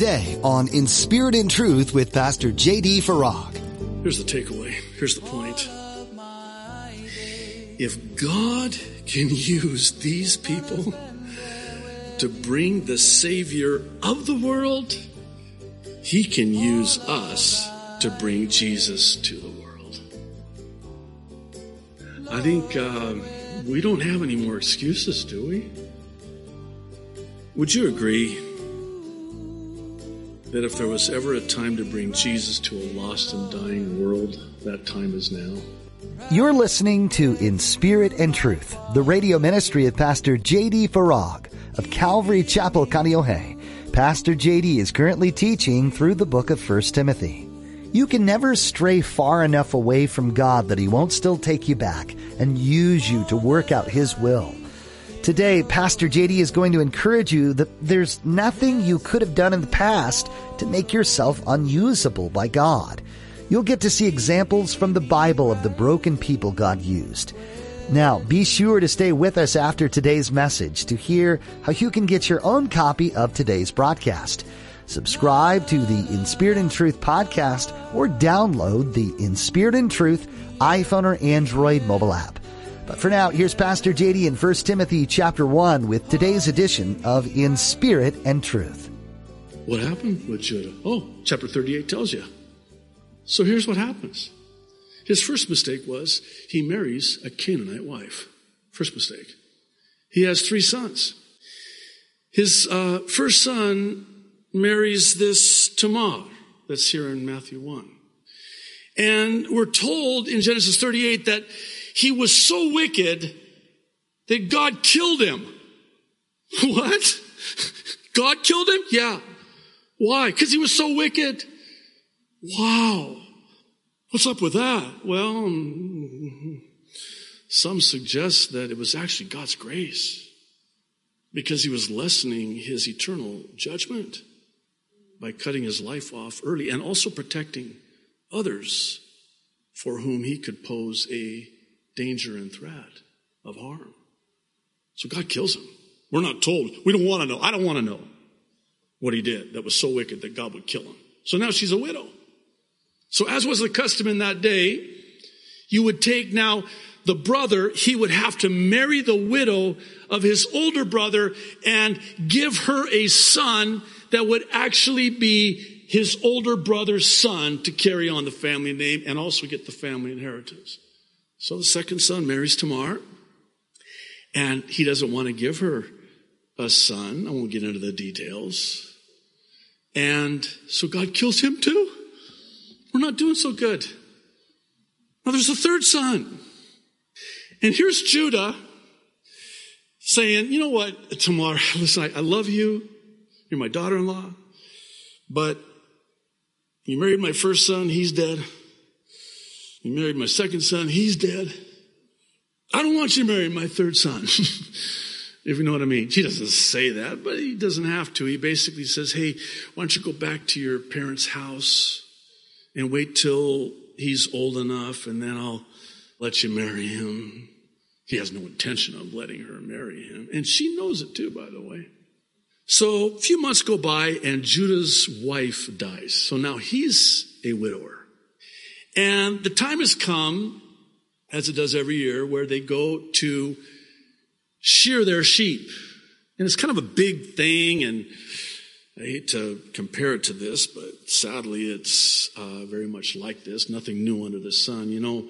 today on In Spirit and Truth with Pastor J.D. Farag. Here's the takeaway. Here's the point. If God can use these people to bring the Savior of the world, He can use us to bring Jesus to the world. I think uh, we don't have any more excuses, do we? Would you agree that if there was ever a time to bring Jesus to a lost and dying world, that time is now? You're listening to In Spirit and Truth, the radio ministry of Pastor J.D. Farag of Calvary Chapel, Kaneohe. Pastor J.D. is currently teaching through the book of 1 Timothy. You can never stray far enough away from God that He won't still take you back and use you to work out His will. Today, Pastor JD is going to encourage you that there's nothing you could have done in the past to make yourself unusable by God. You'll get to see examples from the Bible of the broken people God used. Now, be sure to stay with us after today's message to hear how you can get your own copy of today's broadcast. Subscribe to the In Spirit and Truth podcast or download the In Spirit and Truth iPhone or Android mobile app. But for now, here's Pastor JD in 1 Timothy chapter 1 with today's edition of In Spirit and Truth. What happened with Judah? Oh, chapter 38 tells you. So here's what happens. His first mistake was he marries a Canaanite wife. First mistake. He has three sons. His uh, first son marries this Tamar that's here in Matthew 1. And we're told in Genesis 38 that he was so wicked that God killed him. What? God killed him? Yeah. Why? Because he was so wicked. Wow. What's up with that? Well, mm, some suggest that it was actually God's grace because he was lessening his eternal judgment by cutting his life off early and also protecting others for whom he could pose a danger and threat of harm. So God kills him. We're not told. We don't want to know. I don't want to know what he did that was so wicked that God would kill him. So now she's a widow. So as was the custom in that day, you would take now the brother, he would have to marry the widow of his older brother and give her a son that would actually be his older brother's son to carry on the family name and also get the family inheritance. So the second son marries Tamar and he doesn't want to give her a son. I won't get into the details. And so God kills him too. We're not doing so good. Now there's a third son. And here's Judah saying, you know what, Tamar, listen, I, I love you. You're my daughter-in-law. But you married my first son, he's dead. You married my second son, he's dead. I don't want you to marry my third son. if you know what I mean. He doesn't say that, but he doesn't have to. He basically says, hey, why don't you go back to your parents' house? and wait till he's old enough and then I'll let you marry him. He has no intention of letting her marry him. And she knows it too, by the way. So a few months go by and Judah's wife dies. So now he's a widower. And the time has come, as it does every year, where they go to shear their sheep. And it's kind of a big thing and I hate to compare it to this, but sadly, it's uh, very much like this. Nothing new under the sun. You know,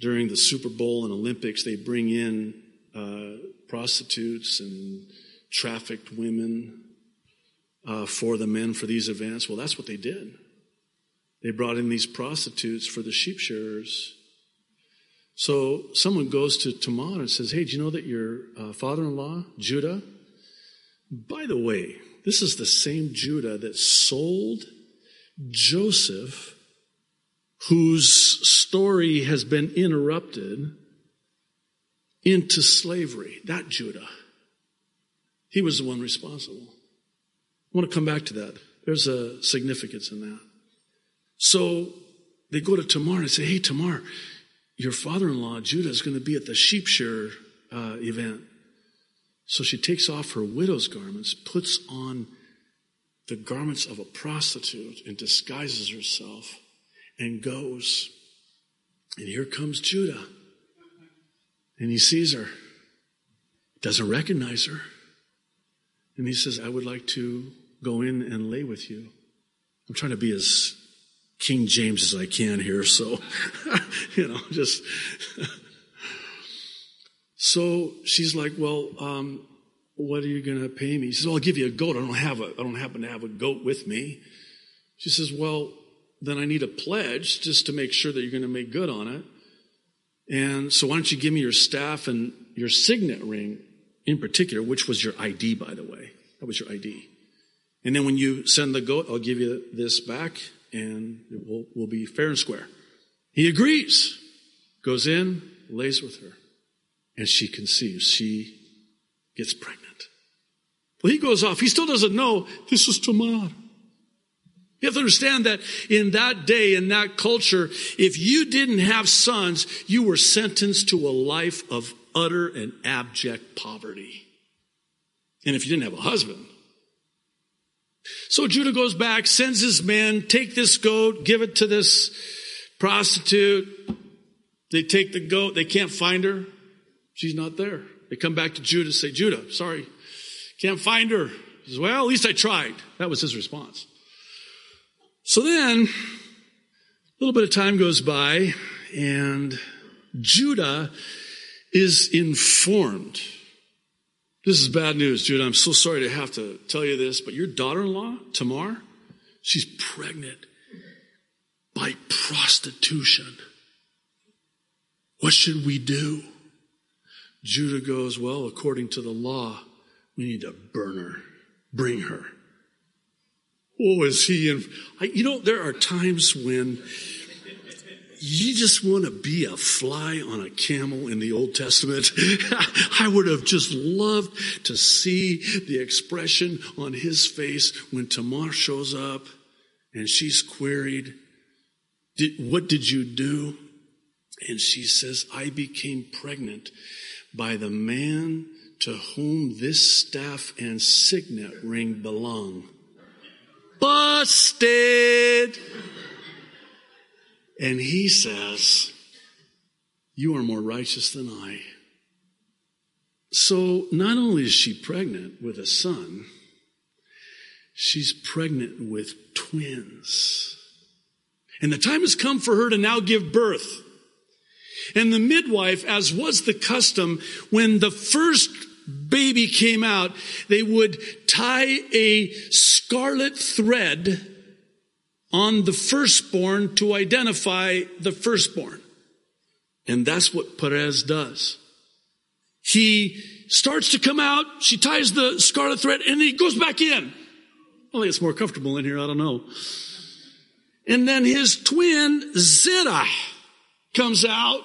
during the Super Bowl and Olympics, they bring in uh, prostitutes and trafficked women uh, for the men for these events. Well, that's what they did. They brought in these prostitutes for the sheep shearers. So someone goes to Tamar and says, Hey, do you know that your uh, father in law, Judah, by the way, this is the same Judah that sold Joseph, whose story has been interrupted, into slavery. That Judah. He was the one responsible. I want to come back to that. There's a significance in that. So they go to Tamar and say, Hey, Tamar, your father in law, Judah, is going to be at the sheep shearer uh, event. So she takes off her widow's garments, puts on the garments of a prostitute and disguises herself and goes. And here comes Judah. And he sees her, doesn't recognize her. And he says, I would like to go in and lay with you. I'm trying to be as King James as I can here, so, you know, just. so she's like, Well, um, what are you going to pay me? He says, well, I'll give you a goat. I don't have a, I don't happen to have a goat with me. She says, well, then I need a pledge just to make sure that you're going to make good on it. And so why don't you give me your staff and your signet ring in particular, which was your ID, by the way. That was your ID. And then when you send the goat, I'll give you this back and it will, will be fair and square. He agrees, goes in, lays with her, and she conceives. She gets pregnant. Well, he goes off. He still doesn't know this is Tamar. You have to understand that in that day, in that culture, if you didn't have sons, you were sentenced to a life of utter and abject poverty. And if you didn't have a husband. So Judah goes back, sends his men, take this goat, give it to this prostitute. They take the goat, they can't find her. She's not there. They come back to Judah and say, Judah, sorry, can't find her. He says, Well, at least I tried. That was his response. So then, a little bit of time goes by, and Judah is informed. This is bad news, Judah. I'm so sorry to have to tell you this, but your daughter in law, Tamar, she's pregnant by prostitution. What should we do? Judah goes, Well, according to the law, we need to burn her, bring her. Oh, is he in? I, you know, there are times when you just want to be a fly on a camel in the Old Testament. I would have just loved to see the expression on his face when Tamar shows up and she's queried, What did you do? And she says, I became pregnant by the man to whom this staff and signet ring belong. Busted! And he says, You are more righteous than I. So not only is she pregnant with a son, she's pregnant with twins. And the time has come for her to now give birth. And the midwife, as was the custom, when the first baby came out, they would tie a scarlet thread on the firstborn to identify the firstborn. And that's what Perez does. He starts to come out, she ties the scarlet thread, and he goes back in. I think it's more comfortable in here, I don't know. And then his twin, Zerah, comes out,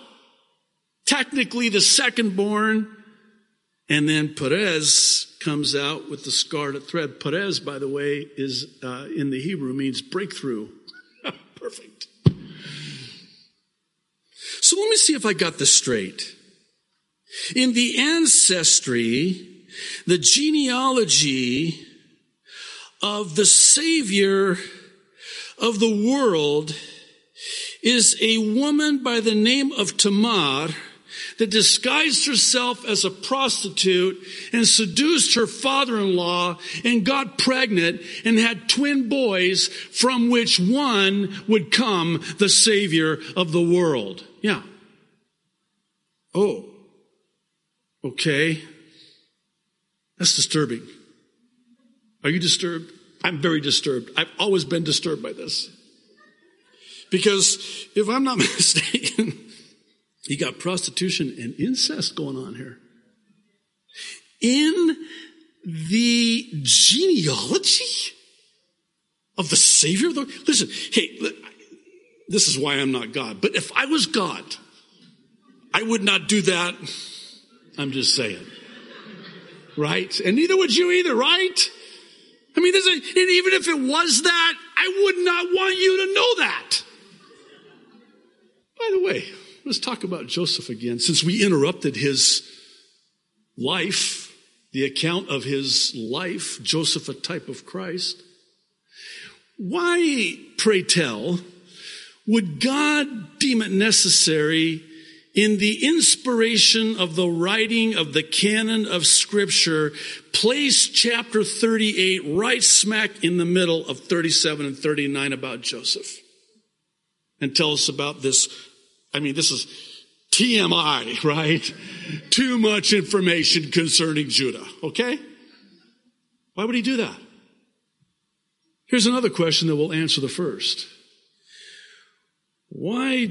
technically the second born, and then Perez comes out with the scarlet thread. Perez, by the way, is uh, in the Hebrew means breakthrough. Perfect. So let me see if I got this straight. In the ancestry, the genealogy of the Savior of the world is a woman by the name of Tamar that disguised herself as a prostitute and seduced her father-in-law and got pregnant and had twin boys from which one would come the savior of the world. Yeah. Oh. Okay. That's disturbing. Are you disturbed? I'm very disturbed. I've always been disturbed by this. Because if I'm not mistaken, you got prostitution and incest going on here. In the genealogy of the Savior listen, hey, this is why I'm not God. But if I was God, I would not do that. I'm just saying. Right? And neither would you either, right? I mean, a, and even if it was that, I would not want you to know that. By the way, Let's talk about Joseph again, since we interrupted his life, the account of his life, Joseph, a type of Christ. Why, pray tell, would God deem it necessary in the inspiration of the writing of the canon of scripture, place chapter 38 right smack in the middle of 37 and 39 about Joseph? And tell us about this. I mean, this is TMI, right? Too much information concerning Judah, okay? Why would he do that? Here's another question that will answer the first. Why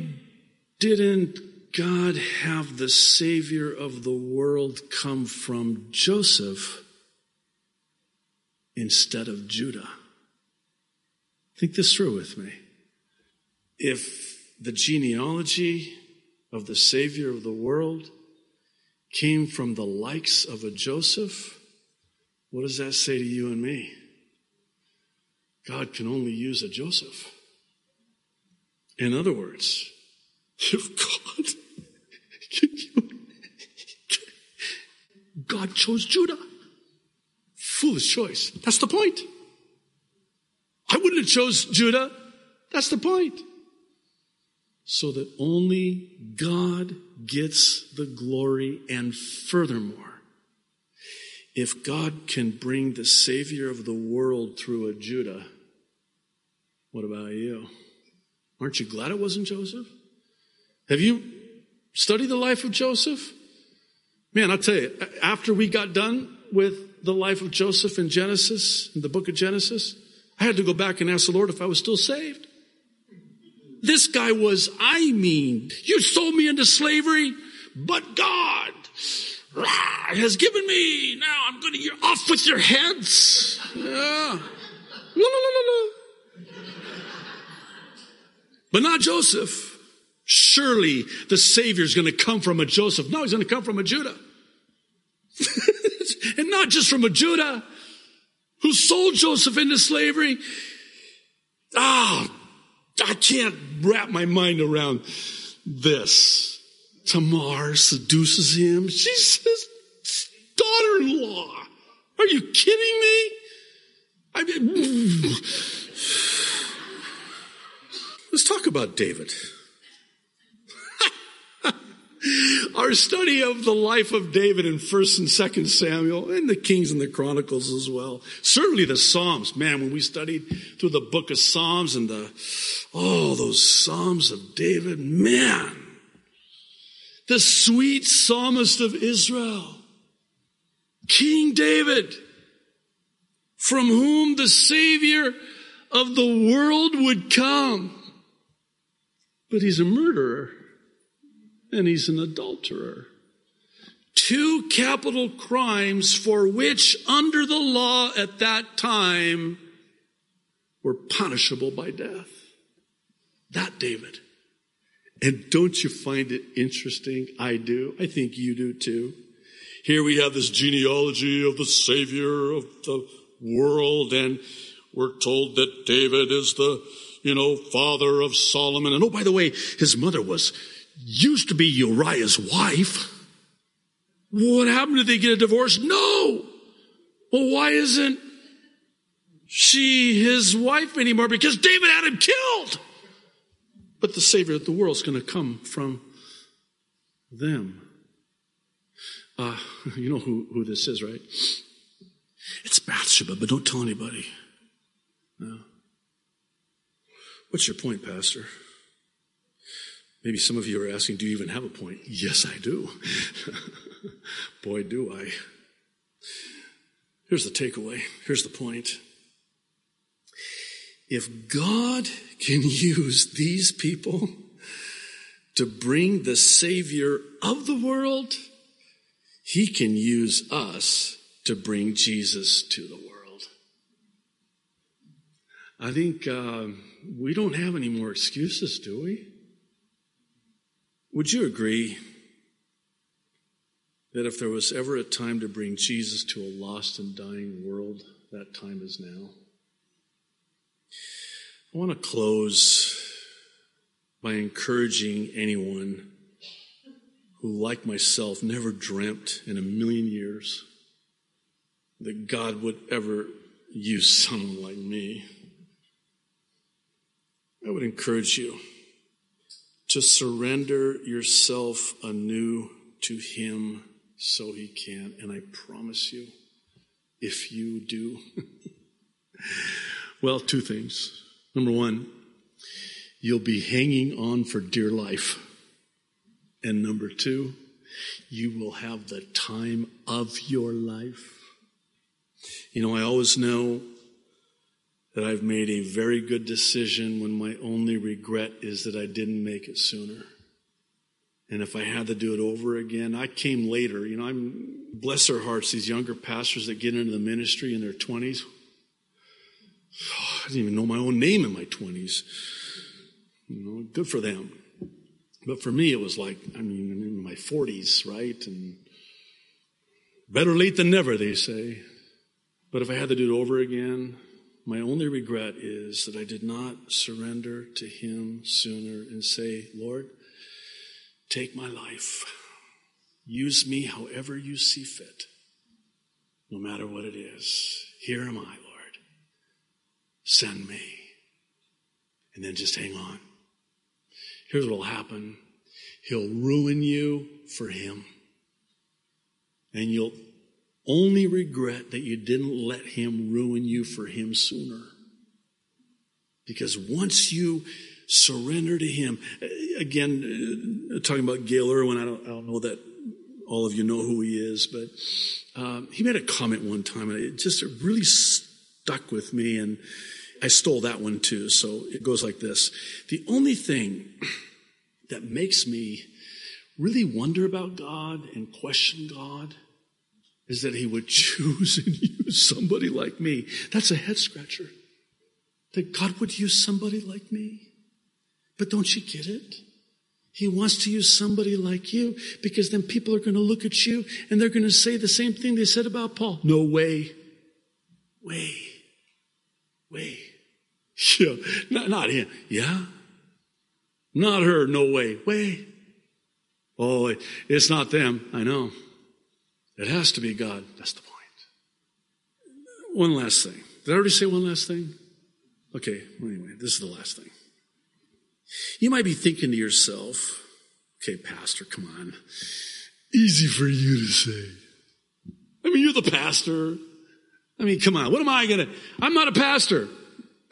didn't God have the Savior of the world come from Joseph instead of Judah? Think this through with me. If the genealogy of the Savior of the world came from the likes of a Joseph, what does that say to you and me? God can only use a Joseph. In other words, if God, God chose Judah. Foolish choice. That's the point. I wouldn't have chose Judah. That's the point. So that only God gets the glory and furthermore, if God can bring the Savior of the world through a Judah, what about you? Aren't you glad it wasn't Joseph? Have you studied the life of Joseph? Man, I'll tell you, after we got done with the life of Joseph in Genesis, in the book of Genesis, I had to go back and ask the Lord if I was still saved. This guy was, I mean, you sold me into slavery, but God has given me, now I'm going to, you're off with your heads. Yeah. No, no, no, no, no. But not Joseph. Surely the Savior is going to come from a Joseph. No, he's going to come from a Judah. and not just from a Judah who sold Joseph into slavery. Ah, oh, I can't wrap my mind around this. Tamar seduces him. She's his daughter-in-law. Are you kidding me? I mean, let's talk about David. Our study of the life of David in 1st and 2nd Samuel and the Kings and the Chronicles as well. Certainly the Psalms. Man, when we studied through the book of Psalms and the, oh, those Psalms of David, man. The sweet psalmist of Israel. King David, from whom the Savior of the world would come. But he's a murderer and he's an adulterer. Two capital crimes for which, under the law at that time, were punishable by death. That David. And don't you find it interesting? I do. I think you do too. Here we have this genealogy of the Savior of the world, and we're told that David is the, you know, father of Solomon. And oh, by the way, his mother was used to be Uriah's wife. What happened? Did they get a divorce? No. Well, why isn't she his wife anymore? Because David had him killed. But the Savior of the world is going to come from them. Uh, you know who, who this is, right? It's Bathsheba, but don't tell anybody. No. What's your point, Pastor? Maybe some of you are asking, do you even have a point? Yes, I do. Boy, do I. Here's the takeaway. Here's the point. If God can use these people to bring the Savior of the world, He can use us to bring Jesus to the world. I think uh, we don't have any more excuses, do we? Would you agree that if there was ever a time to bring Jesus to a lost and dying world, that time is now? I want to close by encouraging anyone who, like myself, never dreamt in a million years that God would ever use someone like me. I would encourage you to surrender yourself anew to Him so He can. And I promise you, if you do, well, two things. Number one, you'll be hanging on for dear life. And number two, you will have the time of your life. You know, I always know that I've made a very good decision when my only regret is that I didn't make it sooner. And if I had to do it over again, I came later. You know, I'm bless their hearts, these younger pastors that get into the ministry in their 20s. Oh, I didn't even know my own name in my 20s. You know, good for them. But for me, it was like, I mean, in my 40s, right? And better late than never, they say. But if I had to do it over again, my only regret is that I did not surrender to Him sooner and say, Lord, take my life. Use me however you see fit, no matter what it is. Here am I, Lord. Send me. And then just hang on. Here's what will happen He'll ruin you for Him. And you'll only regret that you didn't let him ruin you for him sooner. Because once you surrender to him, again, uh, talking about Gayle Erwin, I don't, I don't know that all of you know who he is, but um, he made a comment one time, and it just really stuck with me, and I stole that one too. So it goes like this: the only thing that makes me really wonder about God and question God is that he would choose and use somebody like me. That's a head scratcher. That God would use somebody like me. But don't you get it? He wants to use somebody like you because then people are going to look at you and they're going to say the same thing they said about Paul. No way. Way. Way. Yeah. Not, not him. Yeah. Not her. No way. Way. Oh, it's not them. I know. It has to be God. That's the point. One last thing. Did I already say one last thing? Okay, well, anyway, this is the last thing. You might be thinking to yourself, okay, Pastor, come on. Easy for you to say. I mean, you're the pastor. I mean, come on. What am I going to? I'm not a pastor.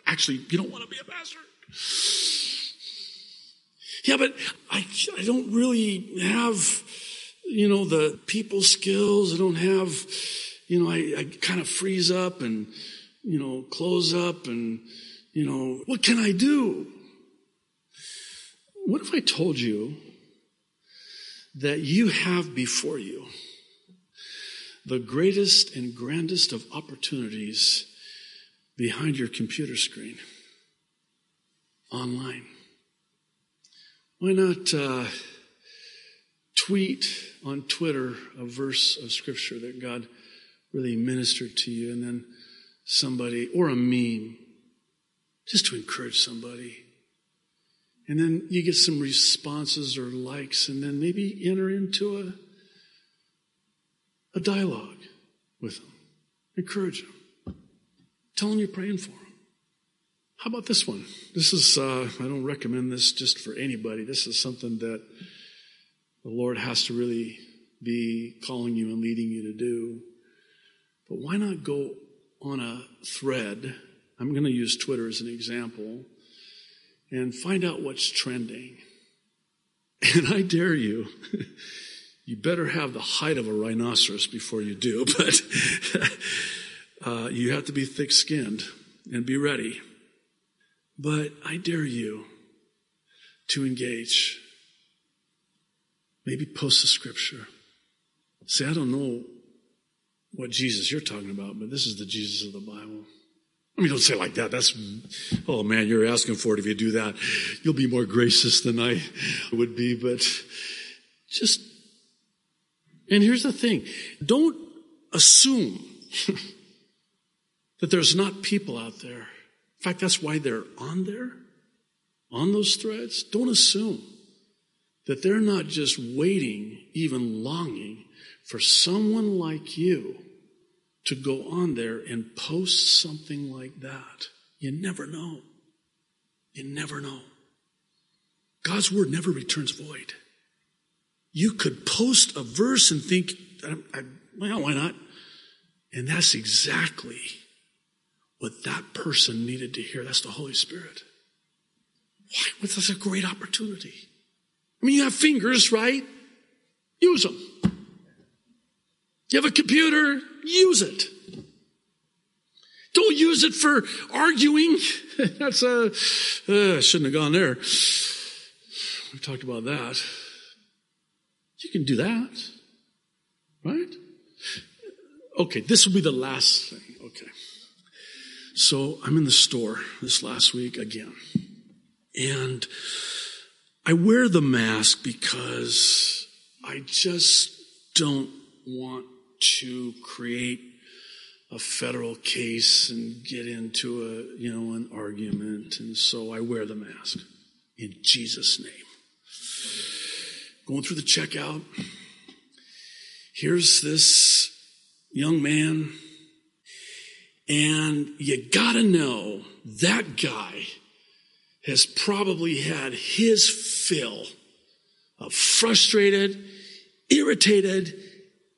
Actually, you don't want to be a pastor. Yeah, but I, I don't really have you know, the people skills. I don't have, you know, I, I kind of freeze up and, you know, close up and, you know, what can I do? What if I told you that you have before you the greatest and grandest of opportunities behind your computer screen online? Why not uh, tweet on Twitter a verse of scripture that God really ministered to you, and then somebody, or a meme, just to encourage somebody. And then you get some responses or likes, and then maybe enter into a, a dialogue with them. Encourage them. Tell them you're praying for them. How about this one? This is, uh, I don't recommend this just for anybody. This is something that the Lord has to really be calling you and leading you to do. But why not go on a thread? I'm going to use Twitter as an example and find out what's trending. And I dare you, you better have the height of a rhinoceros before you do, but uh, you have to be thick skinned and be ready. But I dare you to engage Maybe post a scripture. Say, I don't know what Jesus you're talking about, but this is the Jesus of the Bible. I mean, don't say like that. That's, oh man, you're asking for it. If you do that, you'll be more gracious than I would be, but just, and here's the thing. Don't assume that there's not people out there. In fact, that's why they're on there, on those threads. Don't assume that they're not just waiting, even longing for someone like you to go on there and post something like that. You never know. You never know. God's word never returns void. You could post a verse and think, well, why not? And that's exactly what that person needed to hear. That's the Holy Spirit. Why? Well, that's a great opportunity. I mean, you have fingers, right? Use them. You have a computer, use it. Don't use it for arguing. That's a, uh, shouldn't have gone there. We talked about that. You can do that. Right? Okay, this will be the last thing. Okay. So I'm in the store this last week again. And I wear the mask because I just don't want to create a federal case and get into a, you know, an argument. And so I wear the mask in Jesus' name. Going through the checkout. Here's this young man. And you gotta know that guy has probably had his fill of frustrated, irritated,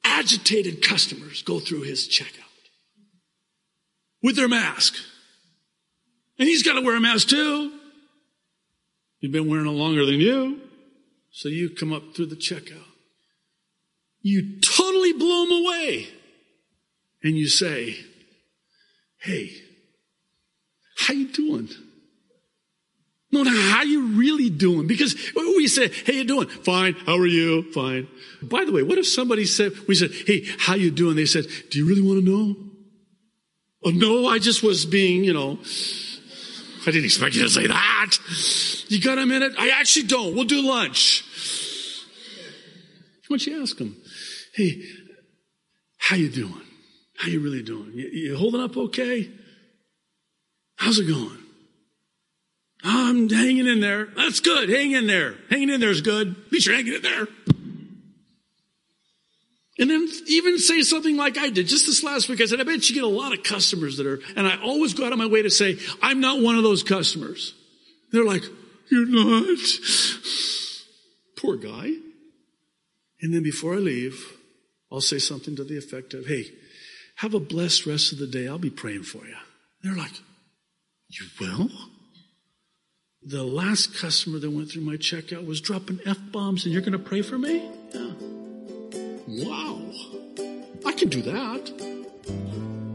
agitated customers go through his checkout with their mask. And he's got to wear a mask too. He's been wearing it longer than you. So you come up through the checkout. You totally blow him away. And you say, Hey, how you doing? No, no, how you really doing? Because we say, "Hey, you doing? Fine. How are you? Fine." By the way, what if somebody said, "We said, hey, how you doing?" They said, "Do you really want to know?" Oh no, I just was being, you know, I didn't expect you to say that. You got a minute? I actually don't. We'll do lunch. Why don't you ask them? Hey, how you doing? How you really doing? You, you holding up okay? How's it going? I'm hanging in there. That's good. Hang in there. Hanging in there is good. Least you're hanging in there. And then even say something like I did just this last week. I said, I bet you get a lot of customers that are, and I always go out of my way to say, I'm not one of those customers. They're like, you're not. Poor guy. And then before I leave, I'll say something to the effect of, hey, have a blessed rest of the day. I'll be praying for you. They're like, you will? The last customer that went through my checkout was dropping F bombs and you're going to pray for me? Yeah. Wow. I can do that.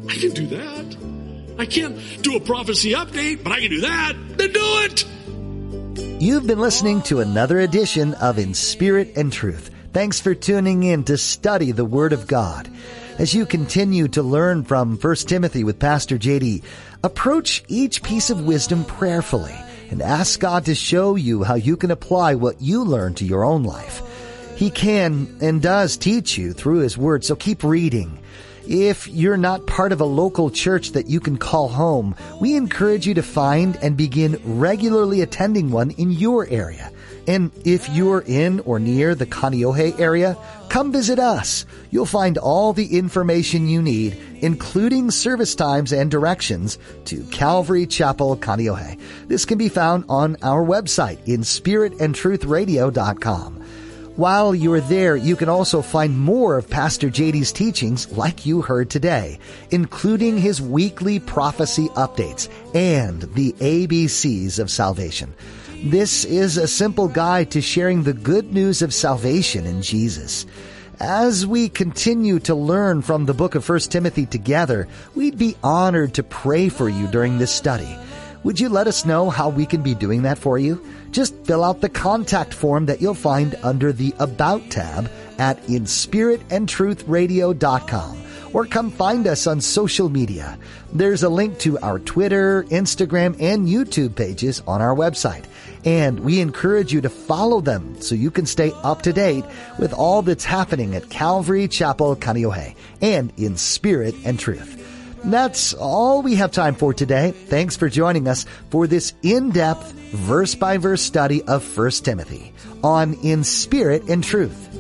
I can do that. I can't do a prophecy update, but I can do that. Then do it. You've been listening to another edition of In Spirit and Truth. Thanks for tuning in to study the Word of God. As you continue to learn from 1 Timothy with Pastor JD, approach each piece of wisdom prayerfully and ask God to show you how you can apply what you learn to your own life. He can and does teach you through His Word, so keep reading. If you're not part of a local church that you can call home, we encourage you to find and begin regularly attending one in your area. And if you're in or near the Kaneohe area, come visit us. You'll find all the information you need, including service times and directions to Calvary Chapel Kaneohe. This can be found on our website in spiritandtruthradio.com. While you're there, you can also find more of Pastor JD's teachings like you heard today, including his weekly prophecy updates and the ABCs of salvation. This is a simple guide to sharing the good news of salvation in Jesus. As we continue to learn from the book of 1 Timothy together, we'd be honored to pray for you during this study. Would you let us know how we can be doing that for you? Just fill out the contact form that you'll find under the About tab at inspiritandtruthradio.com or come find us on social media. There's a link to our Twitter, Instagram, and YouTube pages on our website. And we encourage you to follow them so you can stay up to date with all that's happening at Calvary Chapel Kaneohe and in spirit and truth. That's all we have time for today. Thanks for joining us for this in-depth, verse by verse study of 1 Timothy on In Spirit and Truth.